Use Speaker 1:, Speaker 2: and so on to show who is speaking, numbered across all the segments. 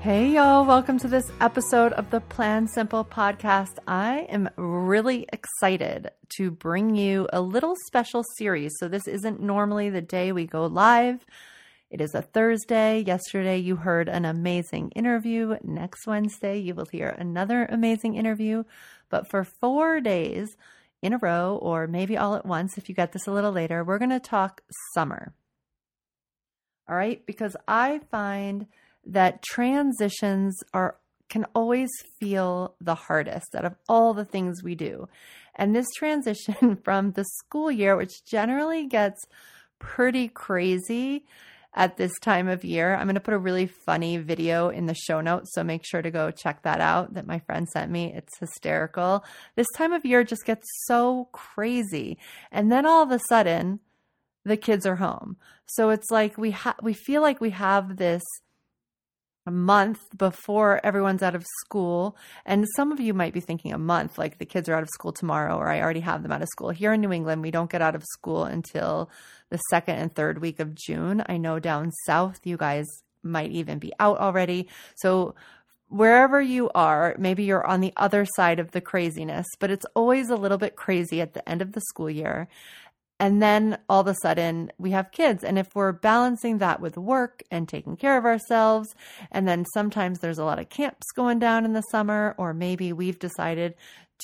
Speaker 1: Hey, y'all, welcome to this episode of the Plan Simple podcast. I am really excited to bring you a little special series. So, this isn't normally the day we go live. It is a Thursday. Yesterday, you heard an amazing interview. Next Wednesday, you will hear another amazing interview. But for four days in a row, or maybe all at once, if you get this a little later, we're going to talk summer. All right, because I find that transitions are can always feel the hardest out of all the things we do. And this transition from the school year, which generally gets pretty crazy at this time of year, I'm going to put a really funny video in the show notes. So make sure to go check that out that my friend sent me. It's hysterical. This time of year just gets so crazy. And then all of a sudden, the kids are home. So it's like we ha- we feel like we have this a month before everyone's out of school. And some of you might be thinking a month, like the kids are out of school tomorrow, or I already have them out of school. Here in New England, we don't get out of school until the second and third week of June. I know down south, you guys might even be out already. So, wherever you are, maybe you're on the other side of the craziness, but it's always a little bit crazy at the end of the school year. And then all of a sudden we have kids. And if we're balancing that with work and taking care of ourselves, and then sometimes there's a lot of camps going down in the summer, or maybe we've decided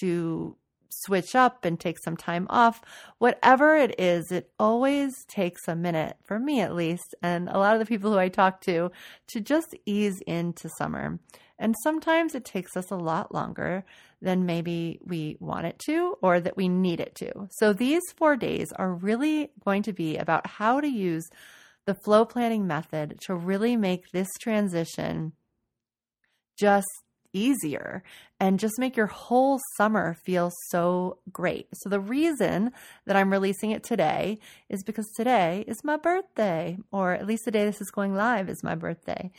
Speaker 1: to switch up and take some time off, whatever it is, it always takes a minute, for me at least, and a lot of the people who I talk to, to just ease into summer. And sometimes it takes us a lot longer than maybe we want it to or that we need it to. So these four days are really going to be about how to use the flow planning method to really make this transition just easier and just make your whole summer feel so great. So, the reason that I'm releasing it today is because today is my birthday, or at least the day this is going live is my birthday.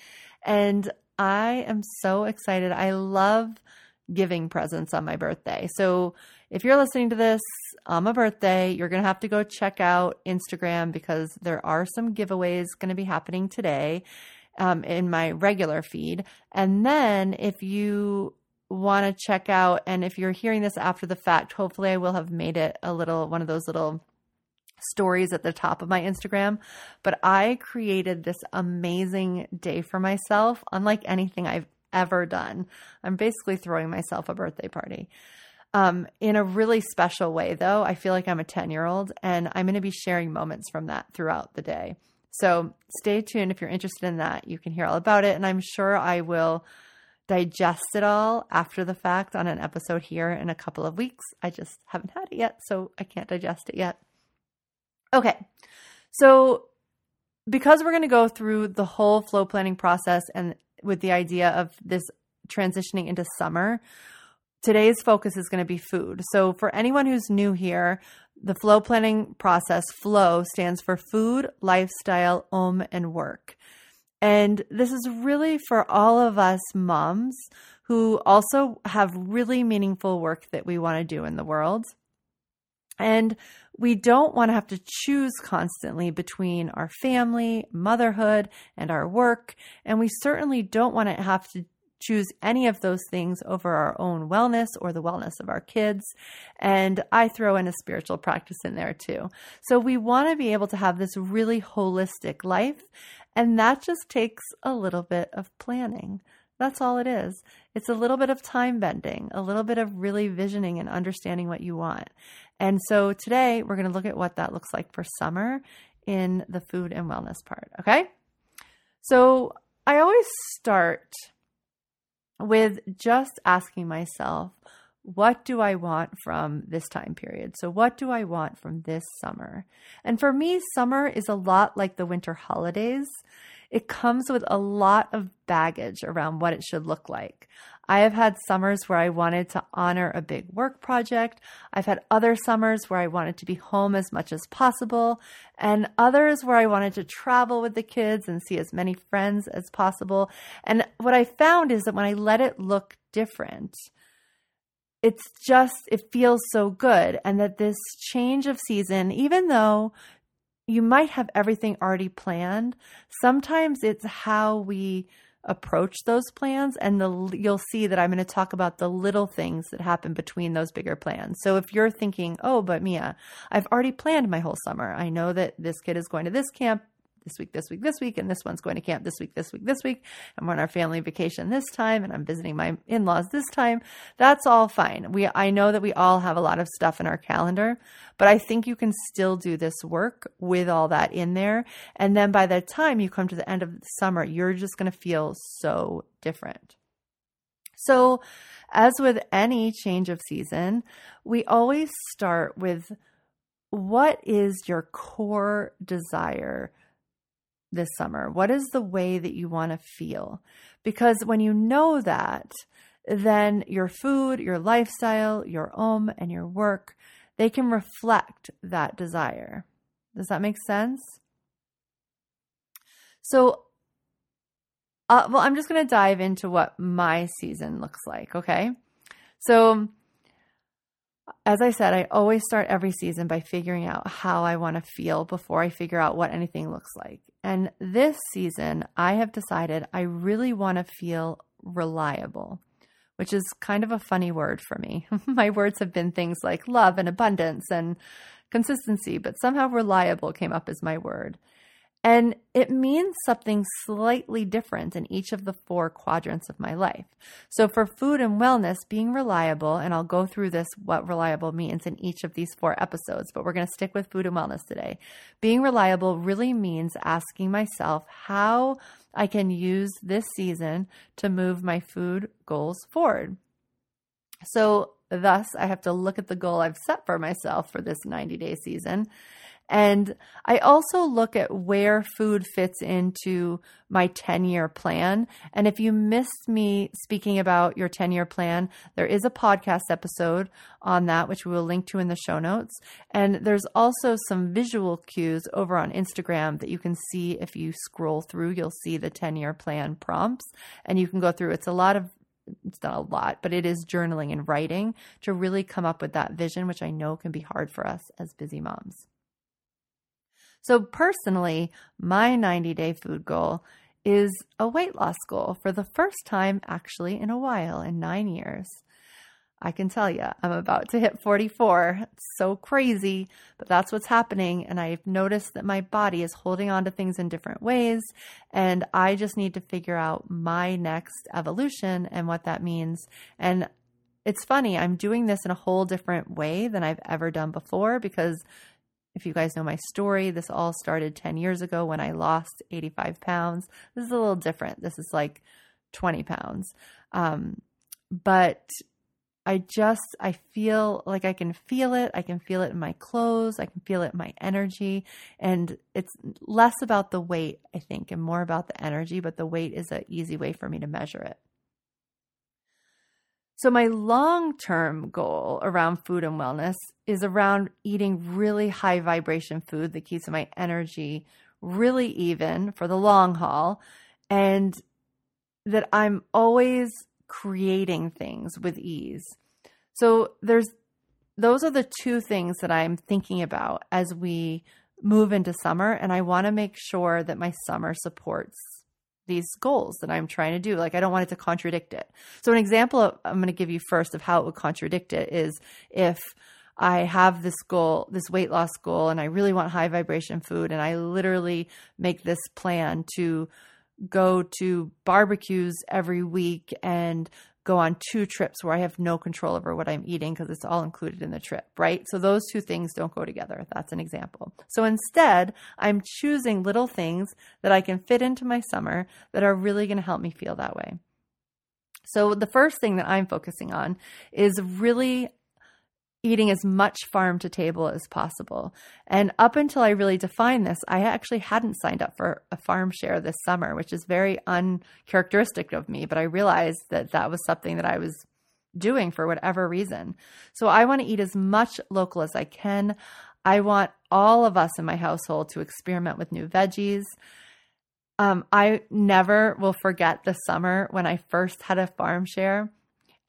Speaker 1: And I am so excited. I love giving presents on my birthday. So if you're listening to this on my birthday, you're going to have to go check out Instagram because there are some giveaways going to be happening today um, in my regular feed. And then if you want to check out, and if you're hearing this after the fact, hopefully I will have made it a little one of those little stories at the top of my Instagram, but I created this amazing day for myself, unlike anything I've ever done. I'm basically throwing myself a birthday party. Um, in a really special way, though, I feel like I'm a 10 year old and I'm going to be sharing moments from that throughout the day. So stay tuned if you're interested in that. You can hear all about it. And I'm sure I will digest it all after the fact on an episode here in a couple of weeks. I just haven't had it yet, so I can't digest it yet. Okay. So because we're going to go through the whole flow planning process and with the idea of this transitioning into summer, today's focus is going to be food. So for anyone who's new here, the flow planning process, flow stands for food, lifestyle, om, and work. And this is really for all of us moms who also have really meaningful work that we want to do in the world. And we don't want to have to choose constantly between our family, motherhood, and our work. And we certainly don't want to have to choose any of those things over our own wellness or the wellness of our kids. And I throw in a spiritual practice in there too. So we want to be able to have this really holistic life. And that just takes a little bit of planning. That's all it is. It's a little bit of time bending, a little bit of really visioning and understanding what you want. And so today we're going to look at what that looks like for summer in the food and wellness part. Okay. So I always start with just asking myself, what do I want from this time period? So, what do I want from this summer? And for me, summer is a lot like the winter holidays. It comes with a lot of baggage around what it should look like. I have had summers where I wanted to honor a big work project. I've had other summers where I wanted to be home as much as possible, and others where I wanted to travel with the kids and see as many friends as possible. And what I found is that when I let it look different, it's just, it feels so good. And that this change of season, even though you might have everything already planned, sometimes it's how we approach those plans and the you'll see that I'm going to talk about the little things that happen between those bigger plans. So if you're thinking, "Oh, but Mia, I've already planned my whole summer. I know that this kid is going to this camp this week, this week, this week, and this one's going to camp this week, this week, this week. I'm on our family vacation this time, and I'm visiting my in-laws this time. That's all fine. We I know that we all have a lot of stuff in our calendar, but I think you can still do this work with all that in there. And then by the time you come to the end of the summer, you're just going to feel so different. So, as with any change of season, we always start with what is your core desire this summer? What is the way that you want to feel? Because when you know that, then your food, your lifestyle, your home, and your work, they can reflect that desire. Does that make sense? So, uh, well, I'm just going to dive into what my season looks like, okay? So, as I said, I always start every season by figuring out how I want to feel before I figure out what anything looks like. And this season, I have decided I really want to feel reliable, which is kind of a funny word for me. My words have been things like love and abundance and consistency, but somehow reliable came up as my word. And it means something slightly different in each of the four quadrants of my life. So, for food and wellness, being reliable, and I'll go through this, what reliable means in each of these four episodes, but we're going to stick with food and wellness today. Being reliable really means asking myself how I can use this season to move my food goals forward. So, thus, I have to look at the goal I've set for myself for this 90 day season and I also look at where food fits into my 10 year plan. And if you missed me speaking about your 10 year plan, there is a podcast episode on that, which we will link to in the show notes. And there's also some visual cues over on Instagram that you can see if you scroll through, you'll see the 10 year plan prompts and you can go through. It's a lot of it's not a lot, but it is journaling and writing to really come up with that vision, which I know can be hard for us as busy moms. So, personally, my 90 day food goal is a weight loss goal for the first time actually in a while, in nine years. I can tell you, I'm about to hit 44. It's so crazy, but that's what's happening. And I've noticed that my body is holding on to things in different ways. And I just need to figure out my next evolution and what that means. And it's funny, I'm doing this in a whole different way than I've ever done before because if you guys know my story, this all started 10 years ago when I lost 85 pounds. This is a little different. This is like 20 pounds. Um, but I just, I feel like I can feel it. I can feel it in my clothes. I can feel it in my energy. And it's less about the weight, I think, and more about the energy, but the weight is an easy way for me to measure it. So, my long term goal around food and wellness is around eating really high vibration food that keeps my energy really even for the long haul, and that I'm always creating things with ease. So, there's those are the two things that I'm thinking about as we move into summer, and I want to make sure that my summer supports these goals that I'm trying to do. Like, I don't want it to contradict it. So, an example of, I'm going to give you first of how it would contradict it is if I have this goal, this weight loss goal, and I really want high vibration food, and I literally make this plan to go to barbecues every week and go on two trips where I have no control over what I'm eating because it's all included in the trip, right? So those two things don't go together. That's an example. So instead, I'm choosing little things that I can fit into my summer that are really going to help me feel that way. So the first thing that I'm focusing on is really eating as much farm to table as possible. And up until I really defined this, I actually hadn't signed up for a farm share this summer, which is very uncharacteristic of me. But I realized that that was something that I was doing for whatever reason. So I want to eat as much local as I can. I want all of us in my household to experiment with new veggies. Um, I never will forget the summer when I first had a farm share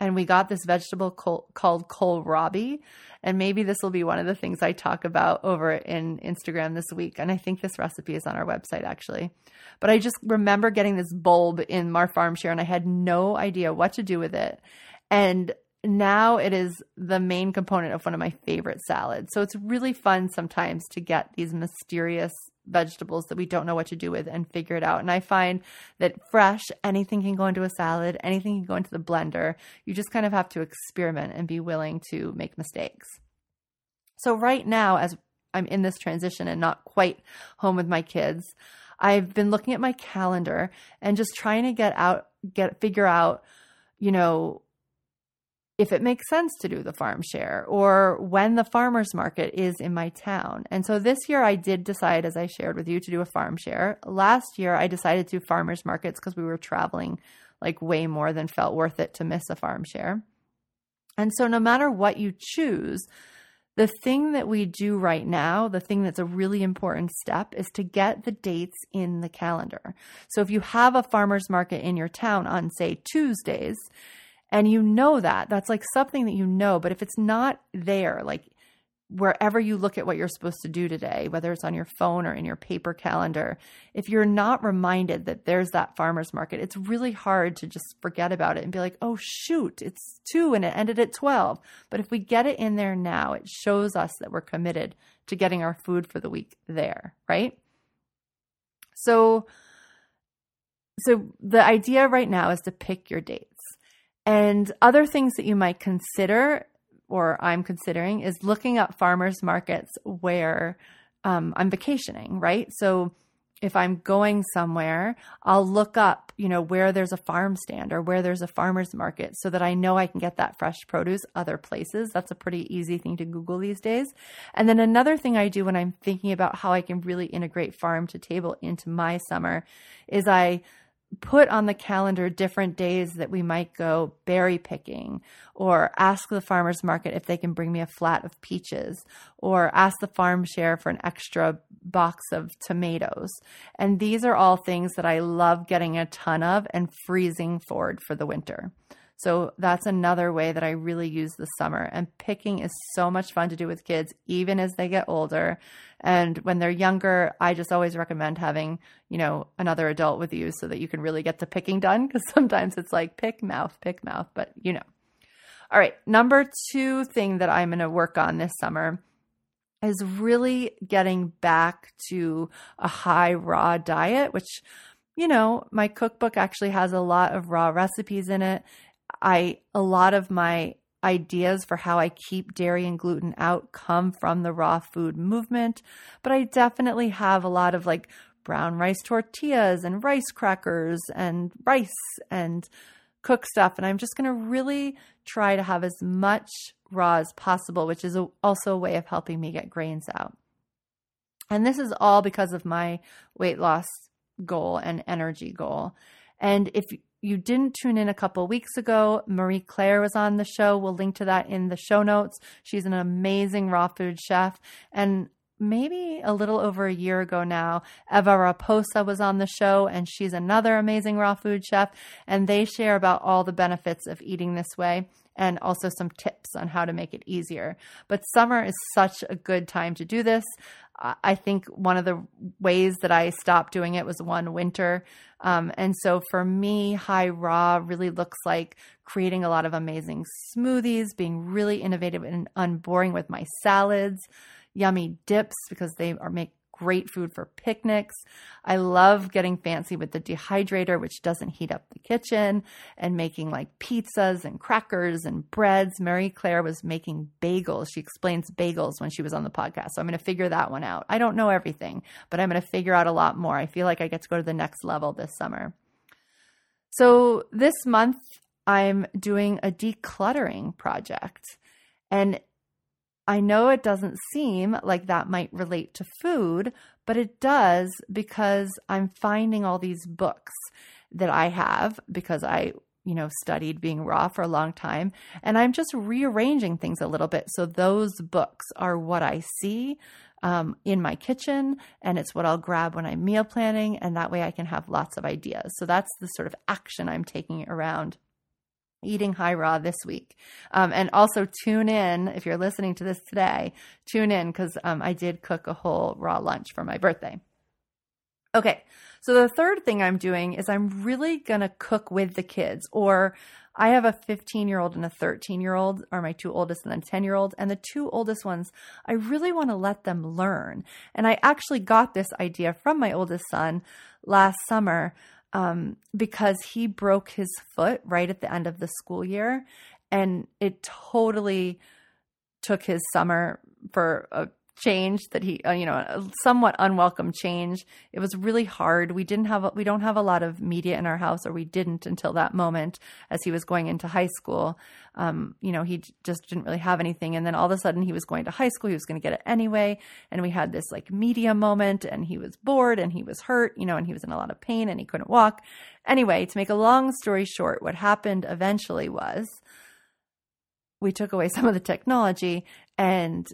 Speaker 1: and we got this vegetable col- called kohlrabi. And maybe this will be one of the things I talk about over in Instagram this week. And I think this recipe is on our website actually. But I just remember getting this bulb in our farm share and I had no idea what to do with it. And now it is the main component of one of my favorite salads. So it's really fun sometimes to get these mysterious vegetables that we don't know what to do with and figure it out. And I find that fresh, anything can go into a salad, anything can go into the blender. You just kind of have to experiment and be willing to make mistakes. So, right now, as I'm in this transition and not quite home with my kids, I've been looking at my calendar and just trying to get out, get, figure out, you know, if it makes sense to do the farm share or when the farmers market is in my town. And so this year I did decide, as I shared with you, to do a farm share. Last year I decided to farmers markets because we were traveling like way more than felt worth it to miss a farm share. And so no matter what you choose, the thing that we do right now, the thing that's a really important step is to get the dates in the calendar. So if you have a farmers market in your town on, say, Tuesdays, and you know that. That's like something that you know. But if it's not there like wherever you look at what you're supposed to do today whether it's on your phone or in your paper calendar if you're not reminded that there's that farmers market it's really hard to just forget about it and be like oh shoot it's 2 and it ended at 12 but if we get it in there now it shows us that we're committed to getting our food for the week there right? So so the idea right now is to pick your dates and other things that you might consider, or I'm considering, is looking up farmers markets where um, I'm vacationing, right? So if I'm going somewhere, I'll look up, you know, where there's a farm stand or where there's a farmer's market so that I know I can get that fresh produce other places. That's a pretty easy thing to Google these days. And then another thing I do when I'm thinking about how I can really integrate farm to table into my summer is I put on the calendar different days that we might go berry picking or ask the farmers market if they can bring me a flat of peaches or ask the farm share for an extra box of tomatoes. And these are all things that I love getting a ton of and freezing forward for the winter. So that's another way that I really use the summer. And picking is so much fun to do with kids, even as they get older. And when they're younger, I just always recommend having, you know, another adult with you so that you can really get the picking done. Because sometimes it's like pick mouth, pick mouth, but you know. All right, number two thing that I'm going to work on this summer is really getting back to a high raw diet, which, you know, my cookbook actually has a lot of raw recipes in it. I a lot of my ideas for how I keep dairy and gluten out come from the raw food movement, but I definitely have a lot of like brown rice tortillas and rice crackers and rice and cook stuff and I'm just going to really try to have as much raw as possible, which is a, also a way of helping me get grains out. And this is all because of my weight loss goal and energy goal. And if you didn't tune in a couple weeks ago, Marie Claire was on the show. We'll link to that in the show notes. She's an amazing raw food chef. And maybe a little over a year ago now, Eva Raposa was on the show, and she's another amazing raw food chef. And they share about all the benefits of eating this way and also some tips on how to make it easier. But summer is such a good time to do this. I think one of the ways that I stopped doing it was one winter. Um, and so for me, high raw really looks like creating a lot of amazing smoothies, being really innovative and unboring with my salads, yummy dips because they are make great food for picnics. I love getting fancy with the dehydrator, which doesn't heat up the kitchen, and making like pizzas and crackers and breads. Mary Claire was making bagels. She explains bagels when she was on the podcast. So I'm going to figure that one out. I don't know everything, but I'm going to figure out a lot more. I feel like I get to go to the next level this summer. So this month, I'm doing a decluttering project. And I know it doesn't seem like that might relate to food, but it does because I'm finding all these books that I have because I you know, studied being raw for a long time. And I'm just rearranging things a little bit. So those books are what I see um, in my kitchen, and it's what I'll grab when I'm meal planning. And that way I can have lots of ideas. So that's the sort of action I'm taking around eating high raw this week. Um, and also tune in if you're listening to this today, tune in because um, I did cook a whole raw lunch for my birthday. Okay, so the third thing I'm doing is I'm really to cook with the kids or I have a 15 year old and a 13 year old, are my two oldest, and then 10 year old. And the two oldest ones, I really want to let them learn. And I actually got this idea from my oldest son last summer um, because he broke his foot right at the end of the school year. And it totally took his summer for a change that he uh, you know somewhat unwelcome change. It was really hard. We didn't have we don't have a lot of media in our house or we didn't until that moment as he was going into high school. Um, you know he just didn't really have anything. And then all of a sudden he was going to high school. He was going to get it anyway. And we had this like media moment and he was bored and he was hurt you know and he was in a lot of pain and he couldn't walk. Anyway to make a long story short what happened eventually was we took away some of the technology and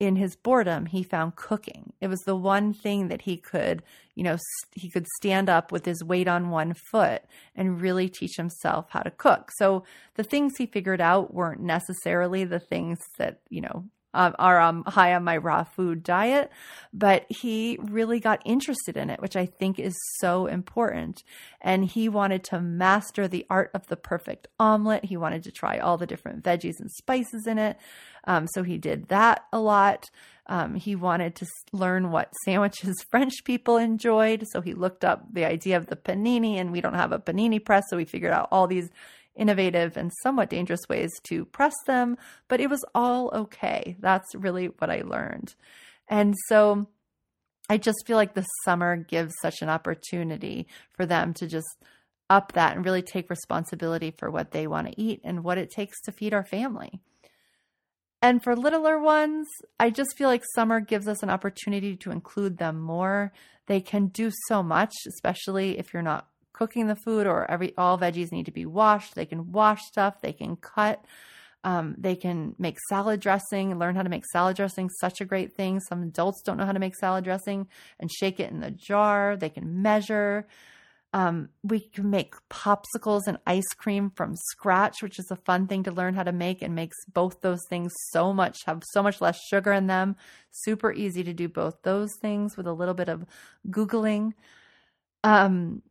Speaker 1: in his boredom, he found cooking. It was the one thing that he could, you know, he could stand up with his weight on one foot and really teach himself how to cook. So the things he figured out weren't necessarily the things that, you know, um, are um, high on my raw food diet, but he really got interested in it, which I think is so important. And he wanted to master the art of the perfect omelet. He wanted to try all the different veggies and spices in it. Um, so he did that a lot. Um, he wanted to learn what sandwiches French people enjoyed. So he looked up the idea of the panini, and we don't have a panini press. So we figured out all these innovative and somewhat dangerous ways to press them, but it was all okay. That's really what I learned. And so I just feel like the summer gives such an opportunity for them to just up that and really take responsibility for what they want to eat and what it takes to feed our family. And for littler ones, I just feel like summer gives us an opportunity to include them more. They can do so much, especially if you're not cooking the food or every all veggies need to be washed. They can wash stuff, they can cut. Um, they can make salad dressing, learn how to make salad dressing, such a great thing. Some adults don't know how to make salad dressing and shake it in the jar. They can measure. Um, we can make popsicles and ice cream from scratch, which is a fun thing to learn how to make and makes both those things so much, have so much less sugar in them. Super easy to do both those things with a little bit of Googling. Um,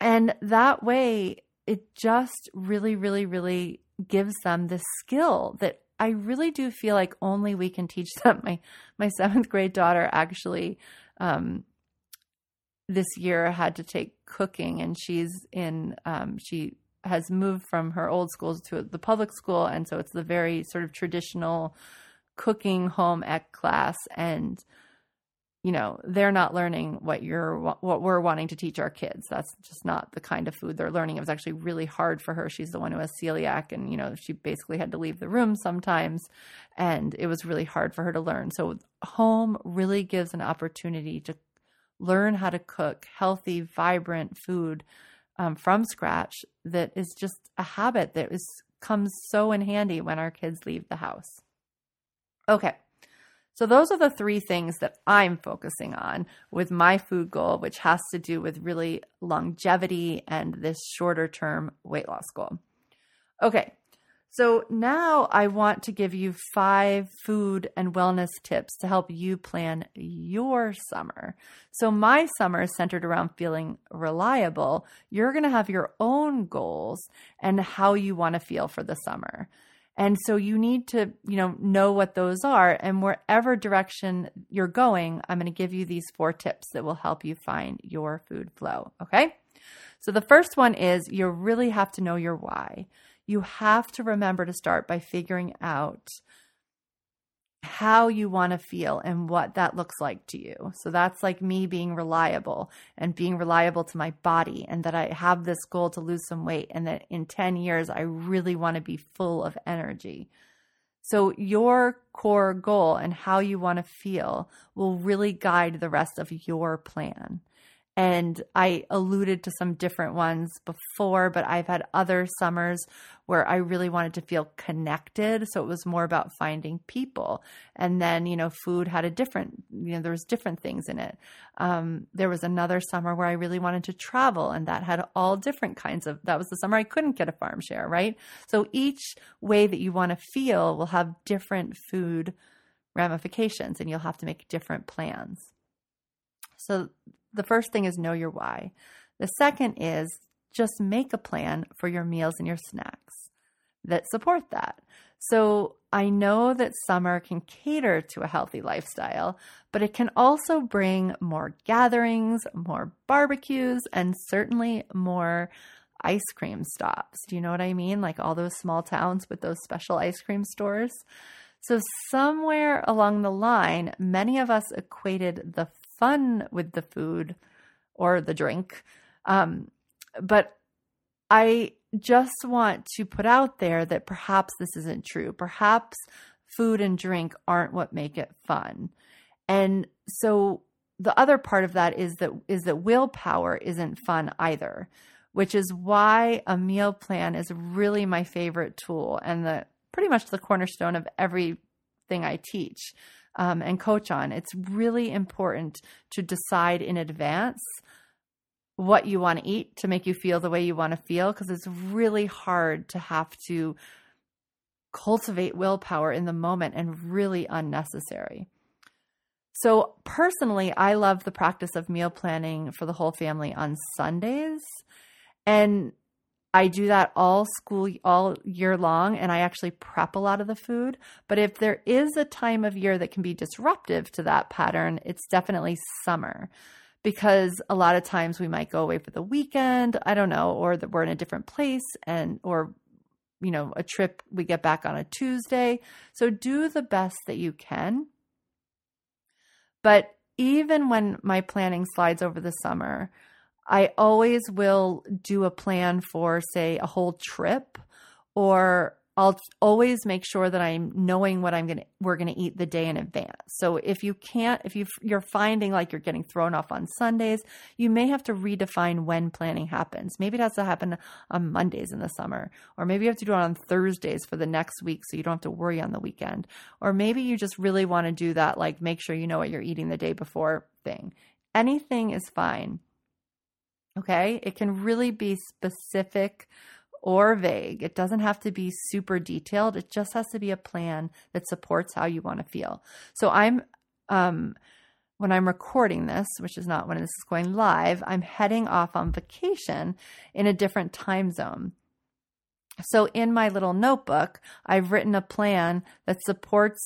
Speaker 1: and that way, it just really, really, really gives them this skill that I really do feel like only we can teach them. My my seventh grade daughter actually um, this year had to take cooking, and she's in um, she has moved from her old schools to the public school, and so it's the very sort of traditional cooking home ec class, and you know they're not learning what you're what we're wanting to teach our kids. That's just not the kind of food they're learning. It was actually really hard for her. She's the one who has celiac, and you know she basically had to leave the room sometimes, and it was really hard for her to learn. So home really gives an opportunity to learn how to cook healthy, vibrant food um, from scratch that is just a habit that is comes so in handy when our kids leave the house. Okay. So those are the three things that I'm focusing on with my food goal, which has to do with really longevity and this shorter term weight loss goal. Okay. So now I want to give you five food and wellness tips to help you plan your summer. So my summer is centered around feeling reliable. You're going to have your own goals and how you want to feel for the summer. And so you need to, you know, know what those are and wherever direction you're going, I'm going to give you these four tips that will help you find your food flow, okay? So the first one is you really have to know your why you have to remember to start by figuring out how you want to feel and what that looks like to you. So that's like me being reliable and being reliable to my body, and that I have this goal to lose some weight, and that in 10 years, I really want to be full of energy. So, your core goal and how you want to feel will really guide the rest of your plan. And I alluded to some different ones before, but I've had other summers where I really wanted to feel connected. So it was more about finding people. And then, you know, food had a different, you know, there was different things in it. Um, there was another summer where I really wanted to travel and that had all different kinds of, that was the summer I couldn't get a farm share, right? So each way that you want to feel will have different food ramifications and you'll have to make different plans. So the first thing is know your why. The second is just make a plan for your meals and your snacks that support that. So I know that summer can cater to a healthy lifestyle, but it can also bring more gatherings, more barbecues, and certainly more ice cream stops. Do you know what I mean? Like all those small towns with those special ice cream stores. So, somewhere along the line, many of us equated the fun with the food or the drink. Um, but I just want to put out there that perhaps this isn't true. Perhaps food and drink aren't what make it fun. And so the other part of that is that is that willpower isn't fun either, which is why a meal plan is really my favorite tool and the pretty much the cornerstone of everything I teach um, and coach on. It's really important to decide in advance what you want to eat to make you feel the way you want to feel because it's really hard to have to cultivate willpower in the moment and really unnecessary. So, personally, I love the practice of meal planning for the whole family on Sundays. And I do that all school all year long and I actually prep a lot of the food. But if there is a time of year that can be disruptive to that pattern, it's definitely summer. Because a lot of times we might go away for the weekend, I don't know, or that we're in a different place and or you know, a trip we get back on a Tuesday. So do the best that you can. But even when my planning slides over the summer, I always will do a plan for, say, a whole trip, or I'll always make sure that I'm knowing what I'm gonna we're gonna eat the day in advance. So if you can't, if you you're finding like you're getting thrown off on Sundays, you may have to redefine when planning happens. Maybe it has to happen on Mondays in the summer, or maybe you have to do it on Thursdays for the next week, so you don't have to worry on the weekend. Or maybe you just really want to do that, like make sure you know what you're eating the day before thing. Anything is fine Okay. It can really be specific or vague. It doesn't have to be super detailed. It just has to be a plan that supports how you want to feel. So I'm, um, when I'm recording this, which is not when this is going live, I'm heading off on vacation in a different time zone. So in my little notebook, I've written a plan that supports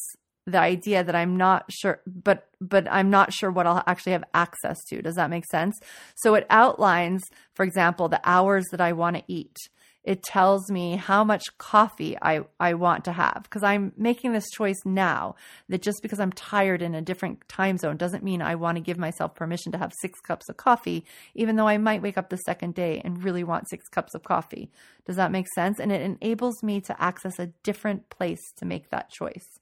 Speaker 1: the idea that I'm not sure, but but I'm not sure what I'll actually have access to. Does that make sense? So it outlines, for example, the hours that I want to eat. It tells me how much coffee I, I want to have because I'm making this choice now that just because I'm tired in a different time zone doesn't mean I want to give myself permission to have six cups of coffee, even though I might wake up the second day and really want six cups of coffee. Does that make sense? And it enables me to access a different place to make that choice.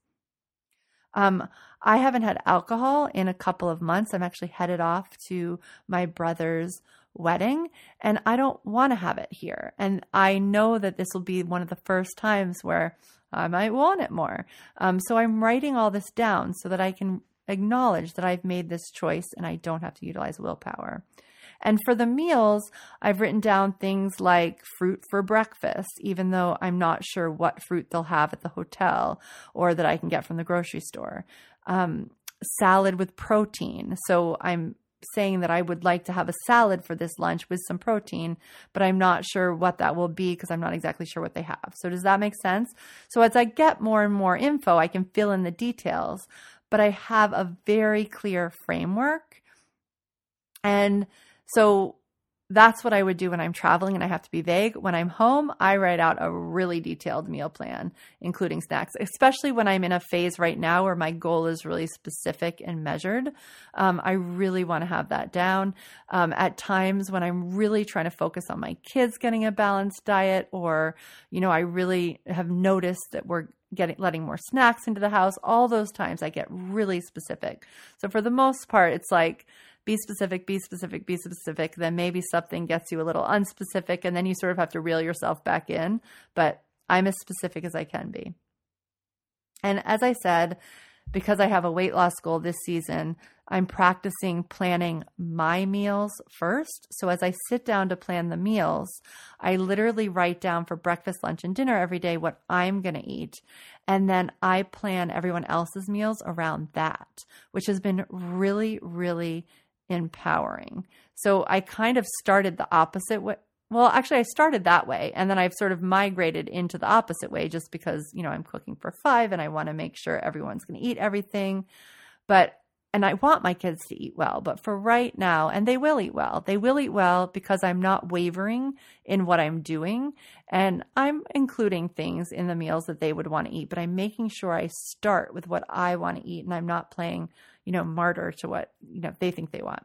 Speaker 1: Um, I haven't had alcohol in a couple of months. I'm actually headed off to my brother's wedding and I don't want to have it here. And I know that this will be one of the first times where I might want it more. Um, so I'm writing all this down so that I can acknowledge that I've made this choice and I don't have to utilize willpower. And for the meals, I've written down things like fruit for breakfast, even though I'm not sure what fruit they'll have at the hotel or that I can get from the grocery store. Um, salad with protein. So I'm saying that I would like to have a salad for this lunch with some protein, but I'm not sure what that will be because I'm not exactly sure what they have. So, does that make sense? So, as I get more and more info, I can fill in the details, but I have a very clear framework. And so that's what I would do when I'm traveling and I have to be vague. When I'm home, I write out a really detailed meal plan, including snacks, especially when I'm in a phase right now where my goal is really specific and measured. Um, I really want to have that down. Um, at times when I'm really trying to focus on my kids getting a balanced diet, or, you know, I really have noticed that we're getting letting more snacks into the house, all those times I get really specific. So for the most part, it's like be specific, be specific, be specific. Then maybe something gets you a little unspecific, and then you sort of have to reel yourself back in. But I'm as specific as I can be. And as I said, because I have a weight loss goal this season, I'm practicing planning my meals first. So as I sit down to plan the meals, I literally write down for breakfast, lunch, and dinner every day what I'm going to eat. And then I plan everyone else's meals around that, which has been really, really empowering. So I kind of started the opposite way. Well, actually, I started that way, and then I've sort of migrated into the opposite way just because, you know, I'm cooking for five and I want to make sure everyone's going to eat everything. But, and I want my kids to eat well, but for right now, and they will eat well, they will eat well because I'm not wavering in what I'm doing. And I'm including things in the meals that they would want to eat, but I'm making sure I start with what I want to eat and I'm not playing you know, martyr to what, you know, they think they want.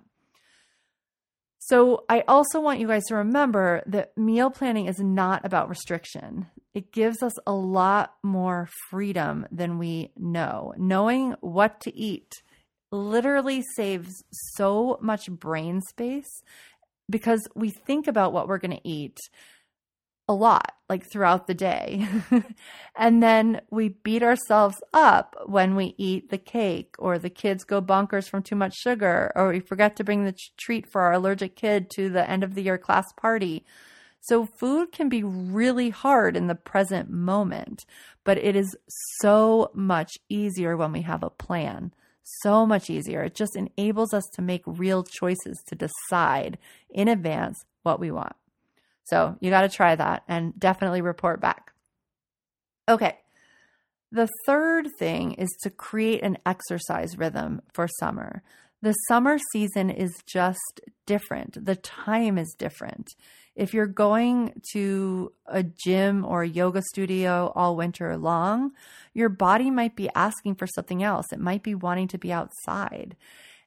Speaker 1: So I also want you guys to remember that meal planning is not about restriction. It gives us a lot more freedom than we know. Knowing what to eat literally saves so much brain space because we think about what we're going to eat a lot, like throughout the day. and then we beat ourselves up when we eat the cake, or the kids go bonkers from too much sugar, or we forget to bring the treat for our allergic kid to the end of the year class party. So, food can be really hard in the present moment, but it is so much easier when we have a plan. So much easier. It just enables us to make real choices to decide in advance what we want. So you got to try that and definitely report back. Okay. The third thing is to create an exercise rhythm for summer. The summer season is just different. The time is different. If you're going to a gym or a yoga studio all winter long, your body might be asking for something else. It might be wanting to be outside.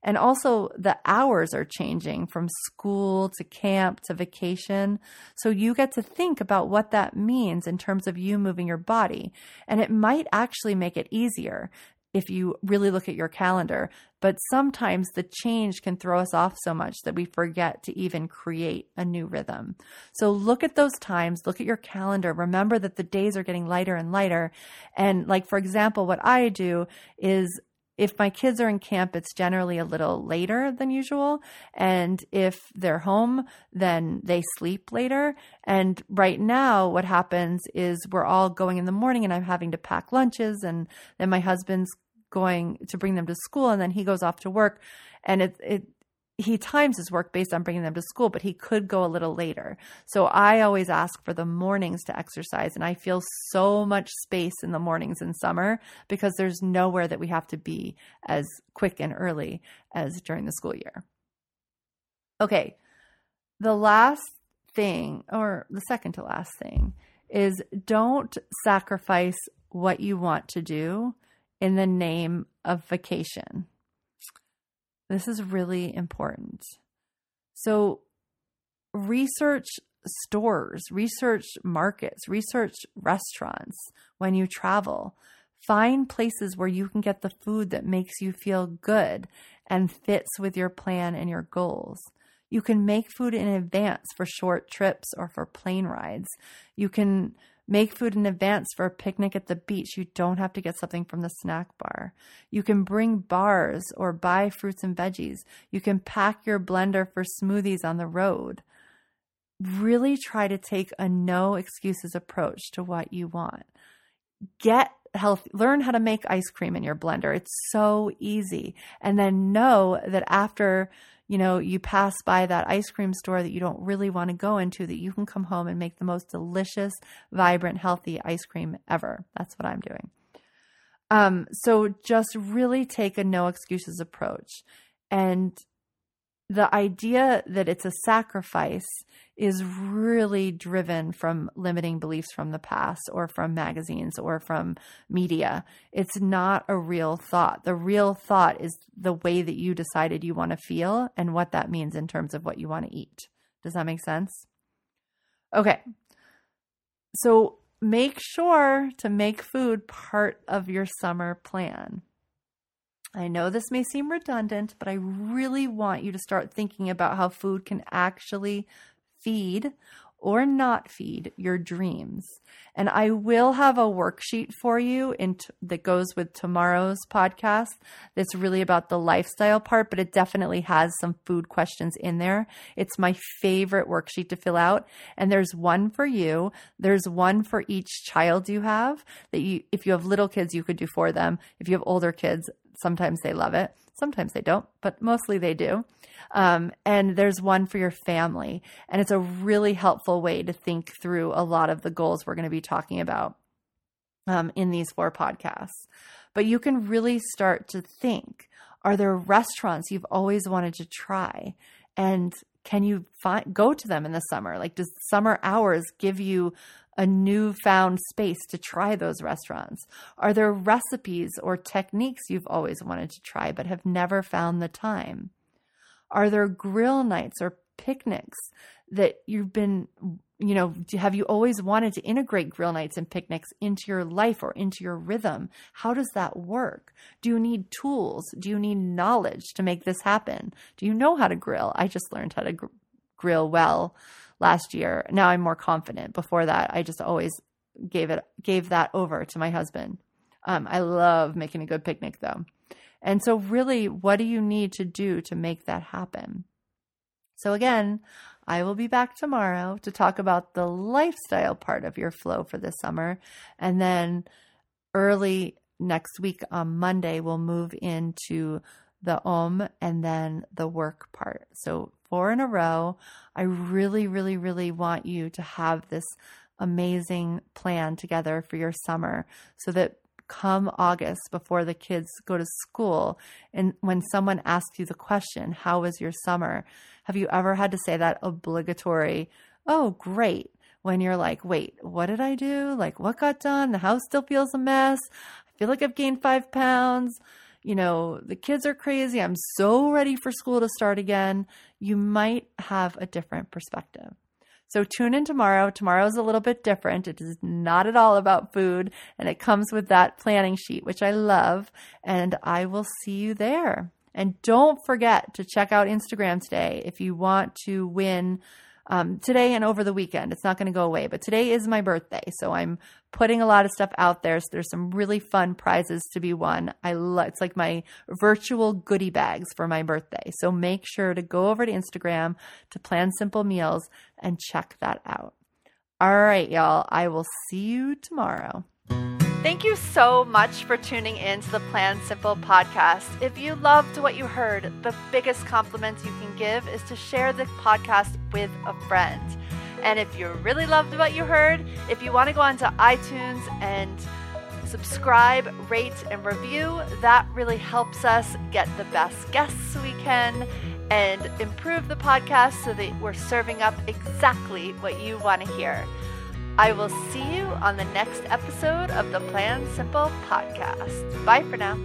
Speaker 1: And also, the hours are changing from school to camp to vacation. So you get to think about what that means in terms of you moving your body. And it might actually make it easier if you really look at your calendar. But sometimes the change can throw us off so much that we forget to even create a new rhythm. So look at those times, look at your calendar. Remember that the days are getting lighter and lighter. And, like, for example, what I do is if my kids are in camp, it's generally a little later than usual. And if they're home, then they sleep later. And right now, what happens is we're all going in the morning and I'm having to pack lunches. And then my husband's going to bring them to school and then he goes off to work. And it, it, he times his work based on bringing them to school, but he could go a little later. So I always ask for the mornings to exercise, and I feel so much space in the mornings in summer because there's nowhere that we have to be as quick and early as during the school year. Okay, the last thing, or the second to last thing, is don't sacrifice what you want to do in the name of vacation. This is really important. So, research stores, research markets, research restaurants when you travel. Find places where you can get the food that makes you feel good and fits with your plan and your goals. You can make food in advance for short trips or for plane rides. You can Make food in advance for a picnic at the beach. You don't have to get something from the snack bar. You can bring bars or buy fruits and veggies. You can pack your blender for smoothies on the road. Really try to take a no excuses approach to what you want. Get healthy, learn how to make ice cream in your blender. It's so easy. And then know that after you know, you pass by that ice cream store that you don't really want to go into, that you can come home and make the most delicious, vibrant, healthy ice cream ever. That's what I'm doing. Um, so just really take a no excuses approach. And the idea that it's a sacrifice is really driven from limiting beliefs from the past or from magazines or from media. It's not a real thought. The real thought is the way that you decided you want to feel and what that means in terms of what you want to eat. Does that make sense? Okay. So make sure to make food part of your summer plan. I know this may seem redundant, but I really want you to start thinking about how food can actually feed or not feed your dreams. And I will have a worksheet for you in t- that goes with tomorrow's podcast. That's really about the lifestyle part, but it definitely has some food questions in there. It's my favorite worksheet to fill out. And there's one for you. There's one for each child you have that you, if you have little kids, you could do for them. If you have older kids, sometimes they love it. Sometimes they don't, but mostly they do. Um, and there's one for your family. And it's a really helpful way to think through a lot of the goals we're going to be talking about um, in these four podcasts. But you can really start to think are there restaurants you've always wanted to try? And can you find go to them in the summer? Like does summer hours give you a newfound space to try those restaurants? Are there recipes or techniques you've always wanted to try but have never found the time? Are there grill nights or picnics that you've been, you know, have you always wanted to integrate grill nights and picnics into your life or into your rhythm? How does that work? Do you need tools? Do you need knowledge to make this happen? Do you know how to grill? I just learned how to gr- grill well last year. Now I'm more confident. Before that, I just always gave it gave that over to my husband. Um, I love making a good picnic though. And so, really, what do you need to do to make that happen? So, again, I will be back tomorrow to talk about the lifestyle part of your flow for this summer. And then early next week on Monday, we'll move into the om and then the work part. So, four in a row. I really, really, really want you to have this amazing plan together for your summer so that come August before the kids go to school and when someone asks you the question, How was your summer? Have you ever had to say that obligatory, Oh, great, when you're like, Wait, what did I do? Like, what got done? The house still feels a mess. I feel like I've gained five pounds. You know, the kids are crazy. I'm so ready for school to start again. You might have a different perspective. So tune in tomorrow. Tomorrow is a little bit different. It is not at all about food, and it comes with that planning sheet, which I love. And I will see you there. And don't forget to check out Instagram today if you want to win um, today and over the weekend. It's not going to go away, but today is my birthday, so I'm putting a lot of stuff out there. So there's some really fun prizes to be won. I love it's like my virtual goodie bags for my birthday. So make sure to go over to Instagram to plan simple meals and check that out. All right, y'all. I will see you tomorrow.
Speaker 2: Thank you so much for tuning in to the Plan Simple podcast. If you loved what you heard, the biggest compliment you can give is to share the podcast with a friend. And if you really loved what you heard, if you want to go onto iTunes and subscribe, rate, and review, that really helps us get the best guests we can and improve the podcast so that we're serving up exactly what you want to hear. I will see you on the next episode of the Plan Simple podcast. Bye for now.